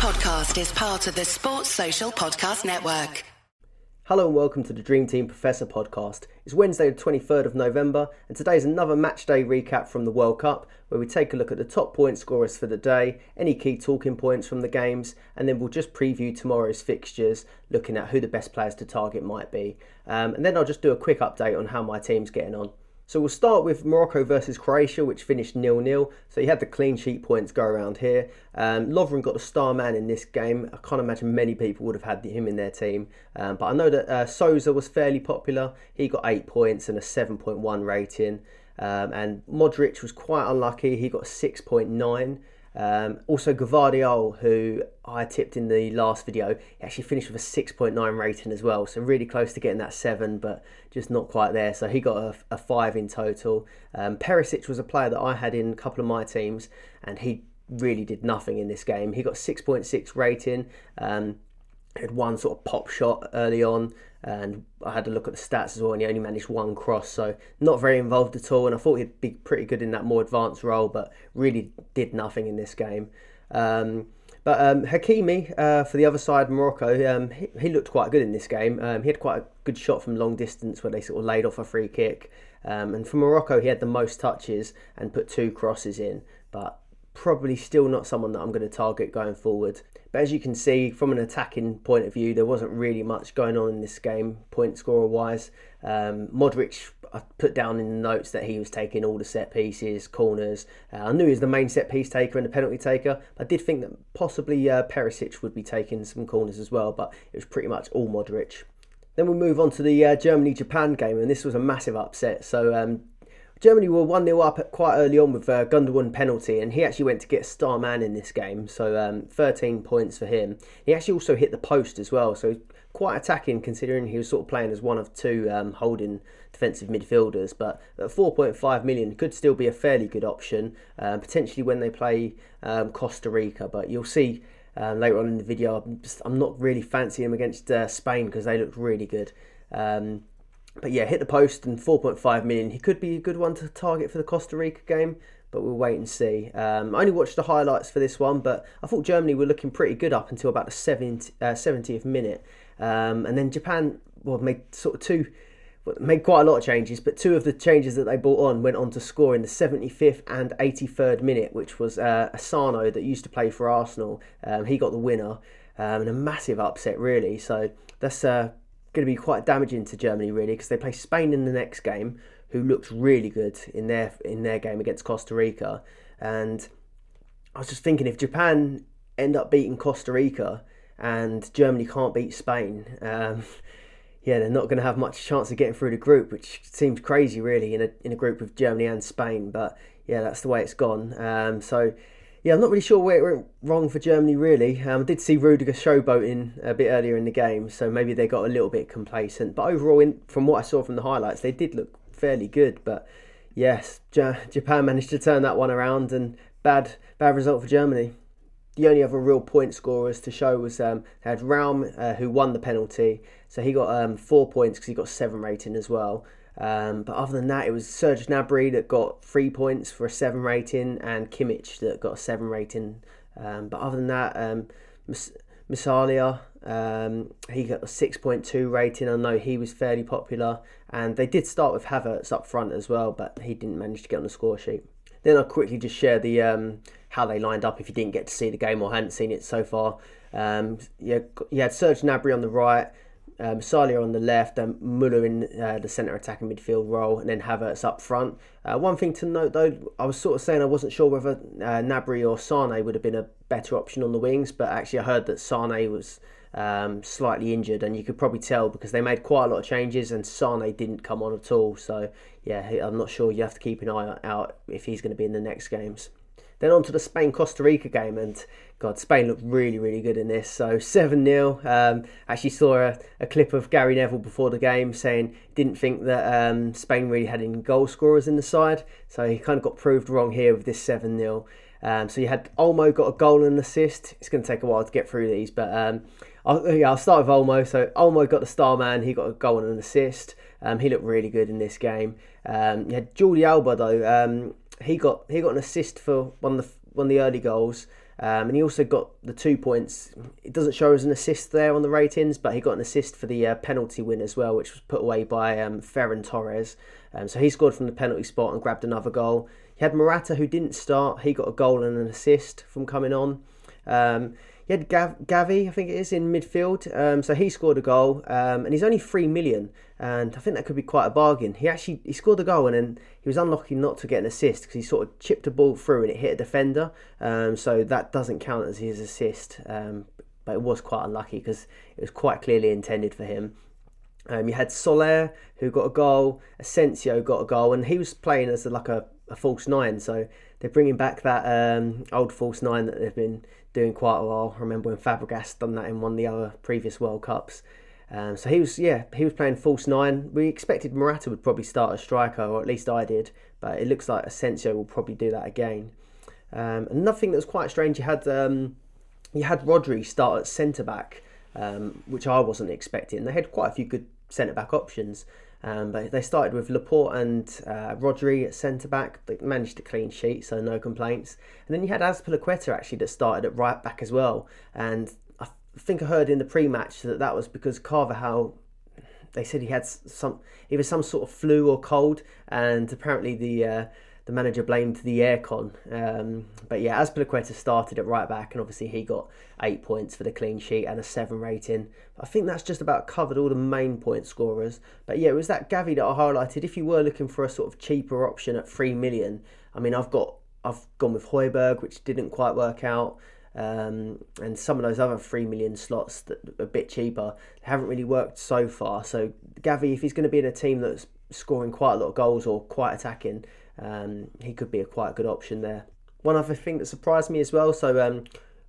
podcast is part of the Sports Social Podcast Network. Hello and welcome to the Dream Team Professor podcast. It's Wednesday, the 23rd of November, and today is another match day recap from the World Cup where we take a look at the top point scorers for the day, any key talking points from the games, and then we'll just preview tomorrow's fixtures, looking at who the best players to target might be. Um, and then I'll just do a quick update on how my team's getting on. So we'll start with Morocco versus Croatia, which finished nil-nil. So you had the clean sheet points go around here. Um, Lovren got the star man in this game. I can't imagine many people would have had him in their team. Um, but I know that uh, Sosa was fairly popular. He got 8 points and a 7.1 rating. Um, and Modric was quite unlucky. He got 6.9. Um, also, Gvardiol, who I tipped in the last video, he actually finished with a 6.9 rating as well. So, really close to getting that 7, but just not quite there. So, he got a, a 5 in total. Um, Perisic was a player that I had in a couple of my teams, and he really did nothing in this game. He got 6.6 rating. Um, had one sort of pop shot early on, and I had a look at the stats as well, and he only managed one cross, so not very involved at all. And I thought he'd be pretty good in that more advanced role, but really did nothing in this game. Um, but um, Hakimi uh, for the other side, Morocco, um, he, he, looked quite good in this game. Um, he had quite a good shot from long distance where they sort of laid off a free kick. Um, and for Morocco, he had the most touches and put two crosses in, but probably still not someone that I'm going to target going forward. But as you can see, from an attacking point of view, there wasn't really much going on in this game, point scorer wise. Um, Modric, I put down in the notes that he was taking all the set pieces, corners. Uh, I knew he was the main set piece taker and the penalty taker. I did think that possibly uh, Perisic would be taking some corners as well, but it was pretty much all Modric. Then we move on to the uh, Germany Japan game, and this was a massive upset. So um, Germany were 1 0 up quite early on with a uh, Gundogan penalty, and he actually went to get star man in this game. So um, 13 points for him. He actually also hit the post as well, so quite attacking considering he was sort of playing as one of two um, holding defensive midfielders. But at 4.5 million could still be a fairly good option, uh, potentially when they play um, Costa Rica. But you'll see uh, later on in the video, I'm, just, I'm not really fancying him against uh, Spain because they looked really good. Um, but yeah, hit the post and 4.5 million. He could be a good one to target for the Costa Rica game, but we'll wait and see. Um, I only watched the highlights for this one, but I thought Germany were looking pretty good up until about the 70, uh, 70th minute. Um, and then Japan well, made sort of two, made quite a lot of changes, but two of the changes that they brought on went on to score in the 75th and 83rd minute, which was uh, Asano that used to play for Arsenal. Um, he got the winner. Um, and a massive upset, really. So that's uh, going to be quite damaging to Germany really because they play Spain in the next game, who looked really good in their in their game against Costa Rica, and I was just thinking if Japan end up beating Costa Rica and Germany can't beat Spain. Um, yeah, they're not going to have much chance of getting through the group, which seems crazy, really, in a in a group with Germany and Spain. But yeah, that's the way it's gone. Um, so yeah, I'm not really sure where it went wrong for Germany, really. Um, I did see Rudiger showboating a bit earlier in the game, so maybe they got a little bit complacent. But overall, in, from what I saw from the highlights, they did look fairly good. But yes, J- Japan managed to turn that one around, and bad bad result for Germany. The only other real point scorers to show was um, had Raum, uh, who won the penalty, so he got um, four points because he got seven rating as well. Um, but other than that, it was Serge Gnabry that got three points for a seven rating, and Kimmich that got a seven rating. Um, but other than that, um, um, he got a 6.2 rating. I know he was fairly popular, and they did start with Havertz up front as well, but he didn't manage to get on the score sheet. Then I'll quickly just share the um, how they lined up if you didn't get to see the game or hadn't seen it so far. Um, yeah, you had Serge Gnabry on the right, um, Salia on the left, and Muller in uh, the centre attacking midfield role, and then Havertz up front. Uh, one thing to note though, I was sort of saying I wasn't sure whether uh, or Sane would have been a better option on the wings, but actually I heard that Sane was um, slightly injured, and you could probably tell because they made quite a lot of changes, and Sane didn't come on at all. So yeah, I'm not sure. You have to keep an eye out if he's going to be in the next games. Then on to the Spain Costa Rica game, and God, Spain looked really, really good in this. So 7 0. Um, actually, saw a, a, clip of Gary Neville before the game saying didn't think that um, Spain really had any goal scorers in the side. So he kind of got proved wrong here with this 7 0. Um, so you had Olmo got a goal and an assist. It's going to take a while to get through these, but um, I'll, yeah, I'll start with Olmo. So Olmo got the star man. He got a goal and an assist. Um, he looked really good in this game. Um, you had Jordi Alba though. He got he got an assist for one of the one of the early goals. Um, and he also got the two points. It doesn't show as an assist there on the ratings, but he got an assist for the uh, penalty win as well, which was put away by um, Ferran Torres. Um, so he scored from the penalty spot and grabbed another goal. He had Morata, who didn't start. He got a goal and an assist from coming on. Um, he had Gav- Gavi, I think it is, in midfield. Um, so he scored a goal, um, and he's only three million, and I think that could be quite a bargain. He actually he scored a goal, and then he was unlucky not to get an assist because he sort of chipped a ball through and it hit a defender. Um, so that doesn't count as his assist, um, but it was quite unlucky because it was quite clearly intended for him. Um, you had Soler who got a goal, Asensio got a goal, and he was playing as a, like a, a false nine. So they're bringing back that um, old false nine that they've been doing quite a while. I remember when Fabregas done that in one of the other previous World Cups. Um, so he was, yeah, he was playing false nine. We expected Morata would probably start a striker, or at least I did, but it looks like Asensio will probably do that again. Um, another thing that was quite strange, you had um, you had Rodri start at centre back, um, which I wasn't expecting. They had quite a few good centre back options. Um, but they started with Laporte and uh, Rodri at centre back. They managed a clean sheet, so no complaints. And then you had Azpilicueta actually that started at right back as well. And think I heard in the pre-match that that was because Carvajal. They said he had some either some sort of flu or cold, and apparently the uh, the manager blamed the aircon. Um, but yeah, Azpilicueta started at right back, and obviously he got eight points for the clean sheet and a seven rating. I think that's just about covered all the main point scorers. But yeah, it was that Gavi that I highlighted. If you were looking for a sort of cheaper option at three million, I mean, I've got I've gone with Højbjerg, which didn't quite work out. Um, and some of those other three million slots that a bit cheaper haven't really worked so far. So Gavi, if he's going to be in a team that's scoring quite a lot of goals or quite attacking, um, he could be a quite good option there. One other thing that surprised me as well. So um,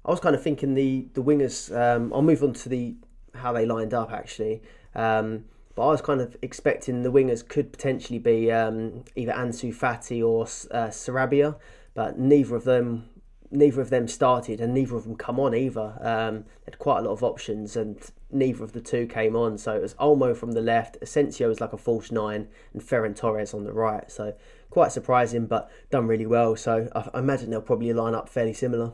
I was kind of thinking the the wingers. Um, I'll move on to the how they lined up actually. Um, but I was kind of expecting the wingers could potentially be um, either Ansu Fati or uh, Sarabia, but neither of them neither of them started and neither of them come on either. Um, had quite a lot of options and neither of the two came on. So it was Olmo from the left, Asensio was like a false nine, and Ferran Torres on the right. So quite surprising, but done really well. So I, imagine they'll probably line up fairly similar.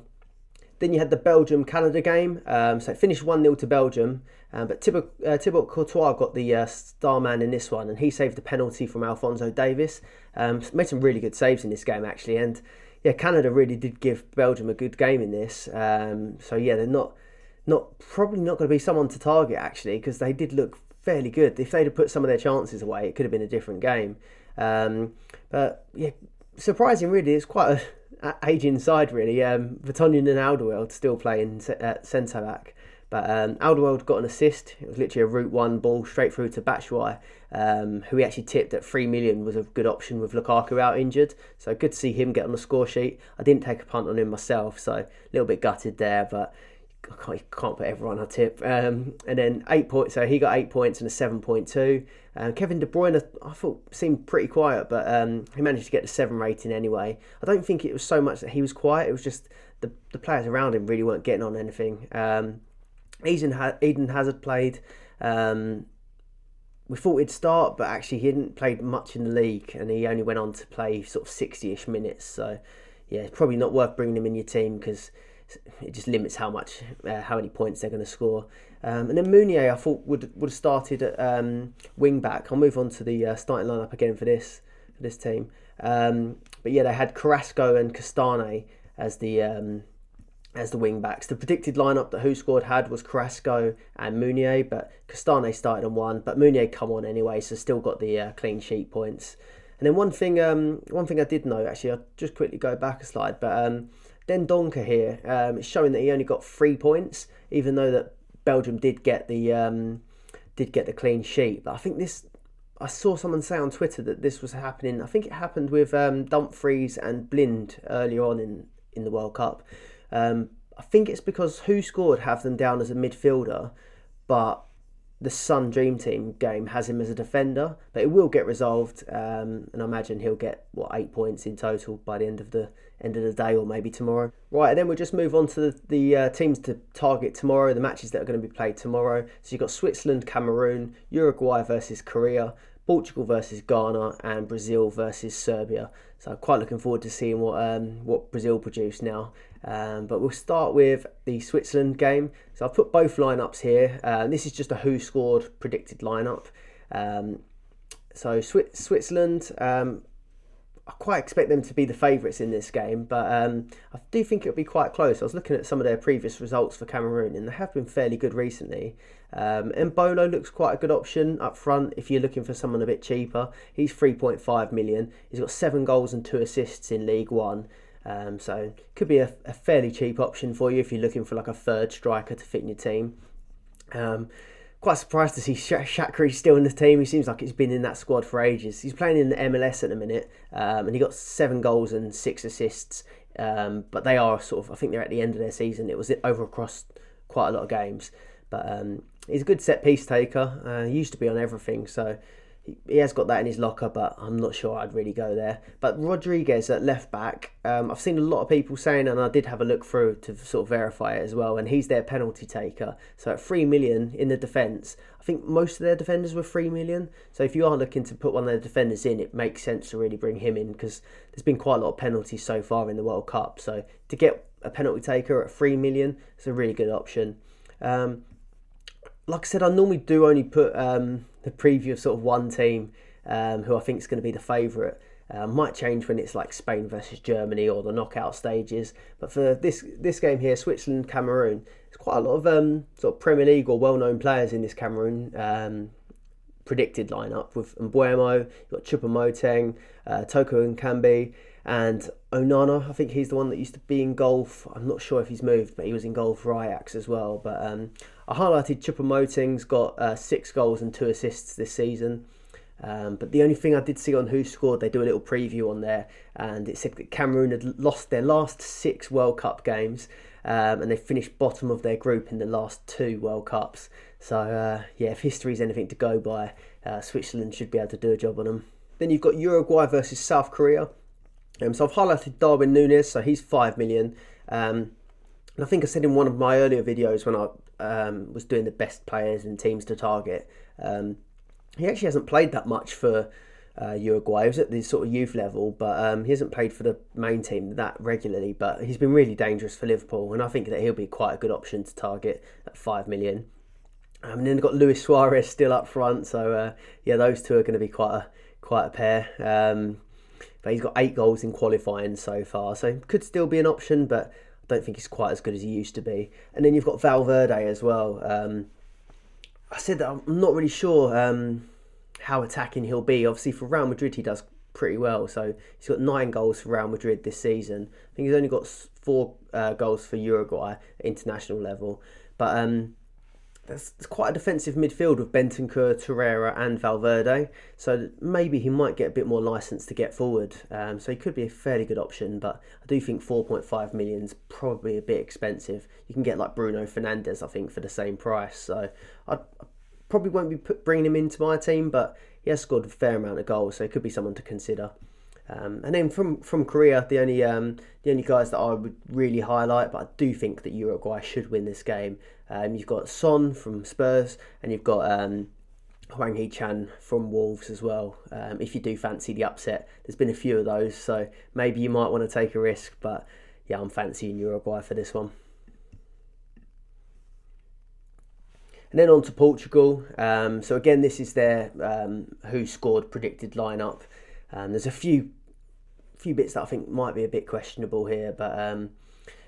Then you had the Belgium Canada game. Um, so it finished 1 0 to Belgium. Um, but Thibaut, uh, Thibaut Courtois got the uh, star man in this one, and he saved the penalty from Alphonso Davies. Um, made some really good saves in this game, actually. And yeah, Canada really did give Belgium a good game in this. Um, so yeah, they're not, not probably not going to be someone to target, actually, because they did look fairly good. If they'd have put some of their chances away, it could have been a different game. Um, but yeah, surprising really. It's quite a aging side really. Um, Vertonghen and Alderweireld still playing at centre back. But um, Alderweireld got an assist. It was literally a route one ball straight through to Batshuayi, um, who he actually tipped at three million was a good option with Lukaku out injured. So good to see him get on the score sheet. I didn't take a punt on him myself, so a little bit gutted there. But I can't, can't put everyone on a tip. Um, and then eight points. So he got eight points and a seven point two. Um, Kevin De Bruyne, I thought seemed pretty quiet, but um, he managed to get the seven rating anyway. I don't think it was so much that he was quiet. It was just the the players around him really weren't getting on anything. Um, Eden, Eden Hazard played. Um, we thought he'd start, but actually he hadn't played much in the league, and he only went on to play sort of sixty-ish minutes. So yeah, it's probably not worth bringing him in your team because it just limits how much, uh, how many points they're going to score. Um, and then Meunier, I thought would would have started at um, wing back. I'll move on to the uh, starting lineup again for this for this team. Um, but yeah, they had Carrasco and Castagne as the um, as the wing backs. The predicted lineup that WhoScored had was Carrasco and Meunier, but Castagne started on one, but Meunier come on anyway, so still got the uh, clean sheet points. And then one thing, um, one thing I did know actually, I'll just quickly go back a slide, but um, Dendoncker here, um, showing that he only got three points, even though that Belgium did get the um, did get the clean sheet. But I think this, I saw someone say on Twitter that this was happening. I think it happened with um, Dumfries and Blind earlier on in in the World Cup. Um, I think it's because WhoScored have them down as a midfielder, but the Sun Dream Team game has him as a defender, but it will get resolved, um, and I imagine he'll get what eight points in total by the end of the end of the day or maybe tomorrow. Right, and then we'll just move on to the, the uh, teams to target tomorrow, the matches that are going to be played tomorrow. So you've got Switzerland, Cameroon, Uruguay versus Korea, Portugal versus Ghana, and Brazil versus Serbia. So quite looking forward to seeing what um, what Brazil produce now. Um, but we'll start with the Switzerland game. So I've put both lineups here. Uh, this is just a WhoScored predicted lineup. Um, so Swi- Switzerland, um, I quite expect them to be the favourites in this game, but um, I do think it'll be quite close. I was looking at some of their previous results for Cameroon, and they have been fairly good recently. Um, Embolo looks quite a good option up front if you're looking for someone a bit cheaper. He's 3.5 million. He's got seven goals and two assists in League One. Um, so could be a, a, fairly cheap option for you if you're looking for like a third striker to fit in your team. Um, quite surprised to see Shaqiri still in the team. He seems like he's been in that squad for ages. He's playing in the MLS at the minute, um, and he got seven goals and six assists. Um, but they are sort of, I think they're at the end of their season. It was over across quite a lot of games. But um, he's a good set piece taker. Uh, he used to be on everything, so he has got that in his locker, but I'm not sure I'd really go there. But Rodriguez at left back, um, I've seen a lot of people saying, and I did have a look through to sort of verify it as well, and he's their penalty taker. So at 3 million in the defence, I think most of their defenders were 3 million. So if you are looking to put one of their defenders in, it makes sense to really bring him in because there's been quite a lot of penalties so far in the World Cup. So to get a penalty taker at 3 million, it's a really good option. Um, like I said, I normally do only put um, the preview of sort of one team um, who I think is going to be the favourite. Uh, might change when it's like Spain versus Germany or the knockout stages. But for this this game here, Switzerland Cameroon, there's quite a lot of um, sort of Premier League or well known players in this Cameroon um, predicted lineup with Mbeumo, you've got Choupo-Moting, uh, Toko Ekambi, and Onana. I think he's the one that used to be in golf. I'm not sure if he's moved, but he was in golf for Ajax as well. But um, I highlighted Choupo-Moting's got uh, six goals and two assists this season. Um, but the only thing I did see on WhoScored, they do a little preview on there, and it said that Cameroon had lost their last six World Cup games, um, and they finished bottom of their group in the last two World Cups. So uh, yeah, if history is anything to go by, uh, Switzerland should be able to do a job on them. Then you've got Uruguay versus South Korea. Um, so I've highlighted Darwin Nunez, so he's five million. Um, and I think I said in one of my earlier videos when I um, was doing the best players and teams to target. Um, he actually hasn't played that much for uh, Uruguay. He was at the sort of youth level, but um, he hasn't played for the main team that regularly. But he's been really dangerous for Liverpool, and I think that he'll be quite a good option to target at five million. Um, and then they've got Luis Suarez still up front, so uh, yeah, those two are going to be quite a quite a pair. But he's got eight goals in qualifying so far, so could still be an option, but I don't think he's quite as good as he used to be. And then you've got Valverde as well. Um, I said that I'm not really sure um, how attacking he'll be. Obviously, for Real Madrid, he does pretty well. So he's got nine goals for Real Madrid this season. I think he's only got four uh, goals for Uruguay at international level. But um, that's, quite a defensive midfield with Bentancur, Torreira, and Valverde. So maybe he might get a bit more license to get forward. Um, so he could be a fairly good option, but I do think 4.5 million is probably a bit expensive. You can get like Bruno Fernandes, I think, for the same price. So I probably won't be put, bringing him into my team, but he has scored a fair amount of goals, so it could be someone to consider. Um, and then from from Korea, the only um, the only guys that I would really highlight, but I do think that Uruguay should win this game. Um, you've got Son from Spurs, and you've got um, Hwang Hee-chan from Wolves as well. Um, if you do fancy the upset, there's been a few of those, so maybe you might want to take a risk. But yeah, I'm fancying Uruguay for this one. And then on to Portugal. Um, so again, this is their um, WhoScored predicted lineup. Um, there's a few few bits that I think might be a bit questionable here, but um,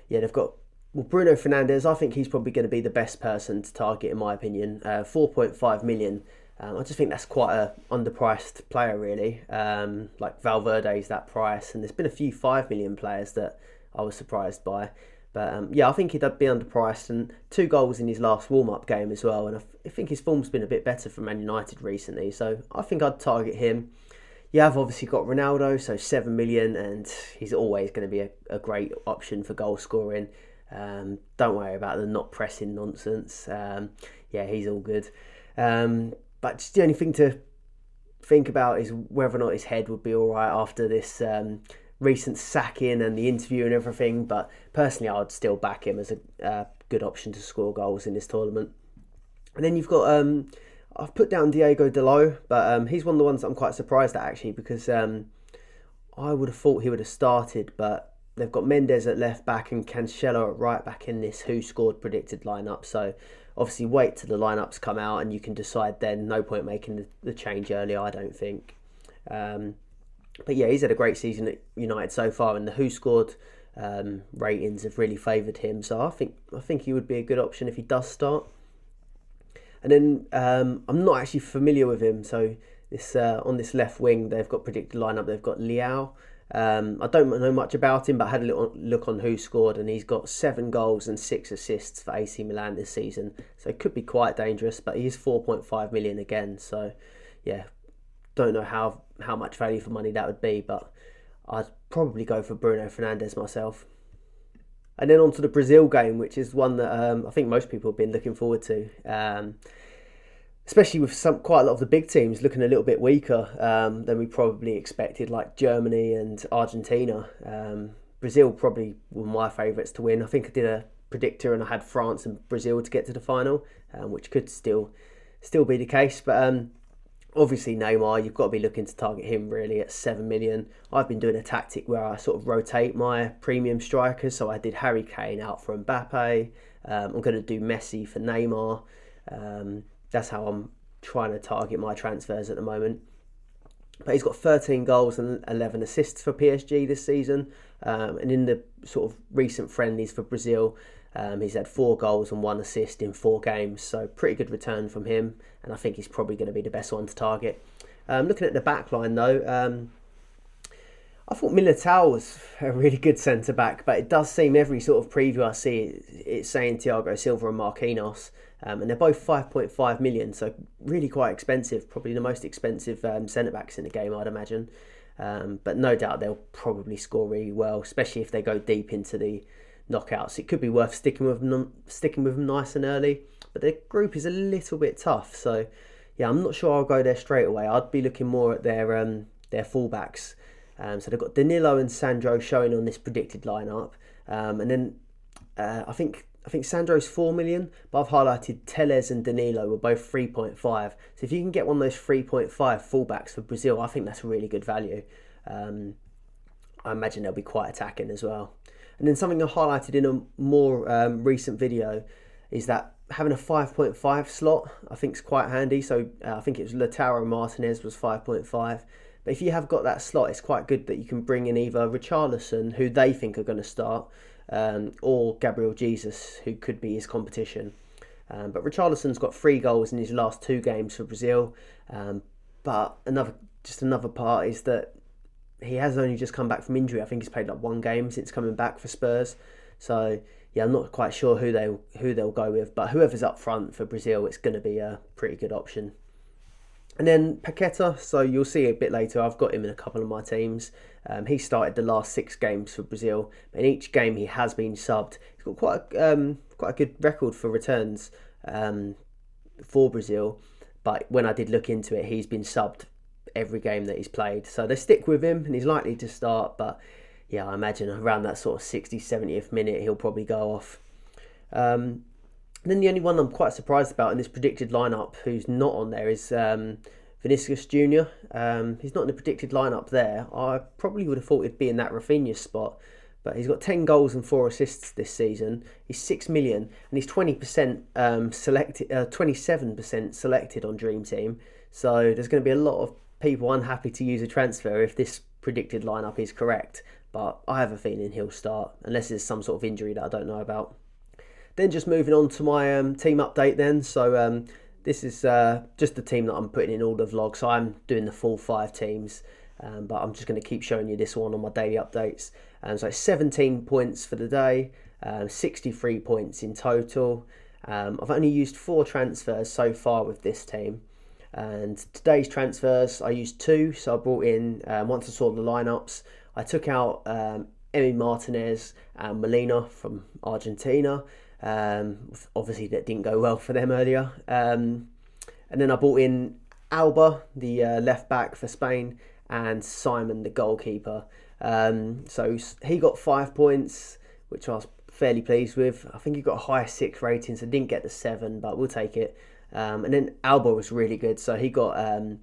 yeah, they've got well Bruno Fernandes. I think he's probably going to be the best person to target in my opinion. Uh, 4.5 million. Um, I just think that's quite a underpriced player, really. Um, like Valverde is that price, and there's been a few five million players that I was surprised by. But um, yeah, I think he'd be underpriced, and two goals in his last warm-up game as well. And I think his form's been a bit better for Man United recently, so I think I'd target him. You have obviously got Ronaldo, so seven million, and he's always going to be a, a great option for goal scoring. Um, don't worry about the not pressing nonsense. Um, yeah, he's all good. Um, but just the only thing to think about is whether or not his head would be all right after this um, recent sacking and the interview and everything. But personally, I'd still back him as a uh, good option to score goals in this tournament. And then you've got um, I've put down Diogo Dalot, but um, he's one of the ones that I'm quite surprised at actually because I would have thought he would have started, but they've got Mendes at left back and Cancelo at right back in this WhoScored predicted lineup. So obviously wait till the lineups come out and you can decide then. No point making the, the change early, I don't think. Um, but yeah, he's had a great season at United so far, and the WhoScored um, ratings have really favoured him. So I think I think he would be a good option if he does start. And then um, I'm not actually familiar with him, so this uh, on this left wing they've got predicted lineup. They've got Leao. Um, I don't know much about him, but I had a little look on WhoScored, and he's got seven goals and six assists for AC Milan this season. So it could be quite dangerous, but he's 4.5 million again. So yeah, don't know how how much value for money that would be, but I'd probably go for Bruno Fernandes myself. And then on to the Brazil game, which is one that um, I think most people have been looking forward to. Um, especially with some quite a lot of the big teams looking a little bit weaker um, than we probably expected, like Germany and Argentina. Um, Brazil probably were my favourites to win. I think I did a predictor and I had France and Brazil to get to the final, um, which could still still be the case. But um, obviously Neymar, you've got to be looking to target him really at seven million. I've been doing a tactic where I sort of rotate my premium strikers. So I did Harry Kane out for Mbappe. Um, I'm going to do Messi for Neymar. Um, that's how I'm trying to target my transfers at the moment. But he's got 13 goals and 11 assists for PSG this season. Um, and in the sort of recent friendlies for Brazil, um, he's had four goals and one assist in four games. So pretty good return from him. And I think he's probably going to be the best one to target. Um, looking at the back line though, um, I thought Militao was a really good centre back, but it does seem every sort of preview I see it's saying Thiago Silva and Marquinhos, um, and they're both 5.5 million, so really quite expensive. Probably the most expensive um, centre backs in the game, I'd imagine. Um, but no doubt they'll probably score really well, especially if they go deep into the knockouts. It could be worth sticking with them, sticking with them nice and early, but their group is a little bit tough. So yeah, I'm not sure I'll go there straight away. I'd be looking more at their um, their fullbacks. Um, so they've got Danilo and Sandro showing on this predicted lineup, um, and then uh, I think I think Sandro's four million, but I've highlighted Telles and Danilo were both three point five. So if you can get one of those three point five fullbacks for Brazil, I think that's a really good value. Um, I imagine they'll be quite attacking as well. And then something I highlighted in a more um, recent video is that having a 5.5 slot I think is quite handy. So uh, I think it was Lautaro Martinez was 5.5. But if you have got that slot, it's quite good that you can bring in either Richarlison, who they think are going to start, um, or Gabriel Jesus, who could be his competition. Um, but Richarlison's got three goals in his last two games for Brazil. Um, but another, just another part is that he has only just come back from injury. I think he's played like one game since coming back for Spurs. So yeah, I'm not quite sure who they who they'll go with, but whoever's up front for Brazil, it's going to be a pretty good option. And then Paqueta, so you'll see a bit later. I've got him in a couple of my teams. Um, he started the last six games for Brazil. In each game, he has been subbed. He's got quite a, um, quite a good record for returns um, for Brazil. But when I did look into it, he's been subbed every game that he's played. So they stick with him, and he's likely to start. But yeah, I imagine around that sort of 60th, 70th minute, he'll probably go off. Um, then the only one I'm quite surprised about in this predicted lineup who's not on there is um, Vinicius Junior. Um, he's not in the predicted lineup there. I probably would have thought he'd be in that Raphinha spot, but he's got 10 goals and 4 assists this season. He's 6 million and he's 20% um, selected, uh, 27% selected on Dream Team. So there's going to be a lot of people unhappy to use a transfer if this predicted lineup is correct. But I have a feeling he'll start unless there's some sort of injury that I don't know about. Then just moving on to my um, team update then. So um, this is uh, just the team that I'm putting in all the vlogs. So I'm doing the full five teams. Um, but I'm just going to keep showing you this one on my daily updates. Um, so 17 points for the day, uh, 63 points in total. Um, I've only used four transfers so far with this team. And today's transfers, I used two. So I brought in, um, once I saw the lineups, I took out um, Emi Martinez and Molina from Argentina. Um, obviously, that didn't go well for them earlier. Um, and then I brought in Alba, the uh, left back for Spain, and Simon, the goalkeeper. Um, so he got five points, which I was fairly pleased with. I think he got a high six rating, so didn't get the seven, but we'll take it. Um, and then Alba was really good, so he got um,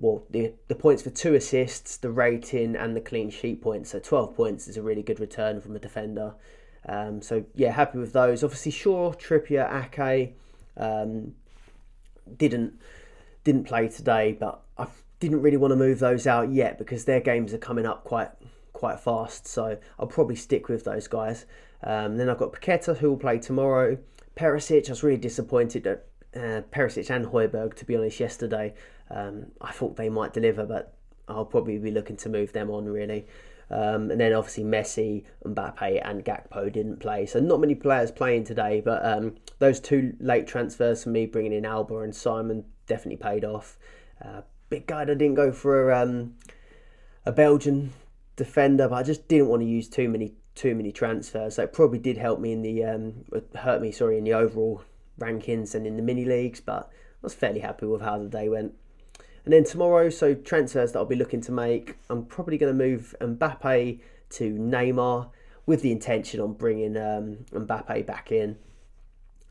well, the, the points for two assists, the rating, and the clean sheet points. So 12 points is a really good return from a defender. Um, so yeah, happy with those. Obviously, Shaw, Trippier, Ake um, didn't didn't play today, but I didn't really want to move those out yet because their games are coming up quite quite fast. So I'll probably stick with those guys. Um, then I've got Paqueta who will play tomorrow. Perisic, I was really disappointed that uh, Perisic and Højbjerg, to be honest, yesterday. Um, I thought they might deliver, but I'll probably be looking to move them on really. Um, and then obviously Messi, Mbappe, and Gakpo didn't play, so not many players playing today. But um, those two late transfers for me, bringing in Alba and Simon, definitely paid off. Uh, big guy that didn't go for a, um, a Belgian defender, but I just didn't want to use too many too many transfers. So it probably did help me in the um, hurt me sorry in the overall rankings and in the mini leagues, but I was fairly happy with how the day went. And then tomorrow, so transfers that I'll be looking to make, I'm probably going to move Mbappe to Neymar with the intention on bringing um, Mbappe back in.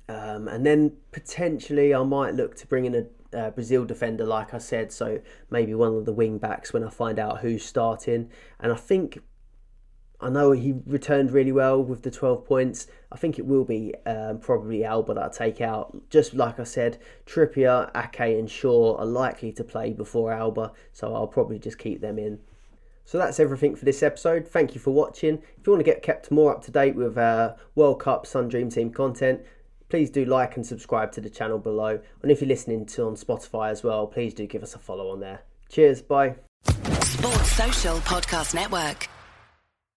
Um, and then potentially I might look to bring in a Brazil defender, like I said, so maybe one of the wing backs when I find out who's starting. And I think I know he returned really well with the 12 points. I think it will be um, probably Alba that I take out. Just like I said, Trippier, Ake, and Shaw are likely to play before Alba, so I'll probably just keep them in. So that's everything for this episode. Thank you for watching. If you want to get kept more up to date with uh, World Cup Sun Dream Team content, please do like and subscribe to the channel below. And if you're listening to on Spotify as well, please do give us a follow on there. Cheers, bye. Sports Social Podcast Network.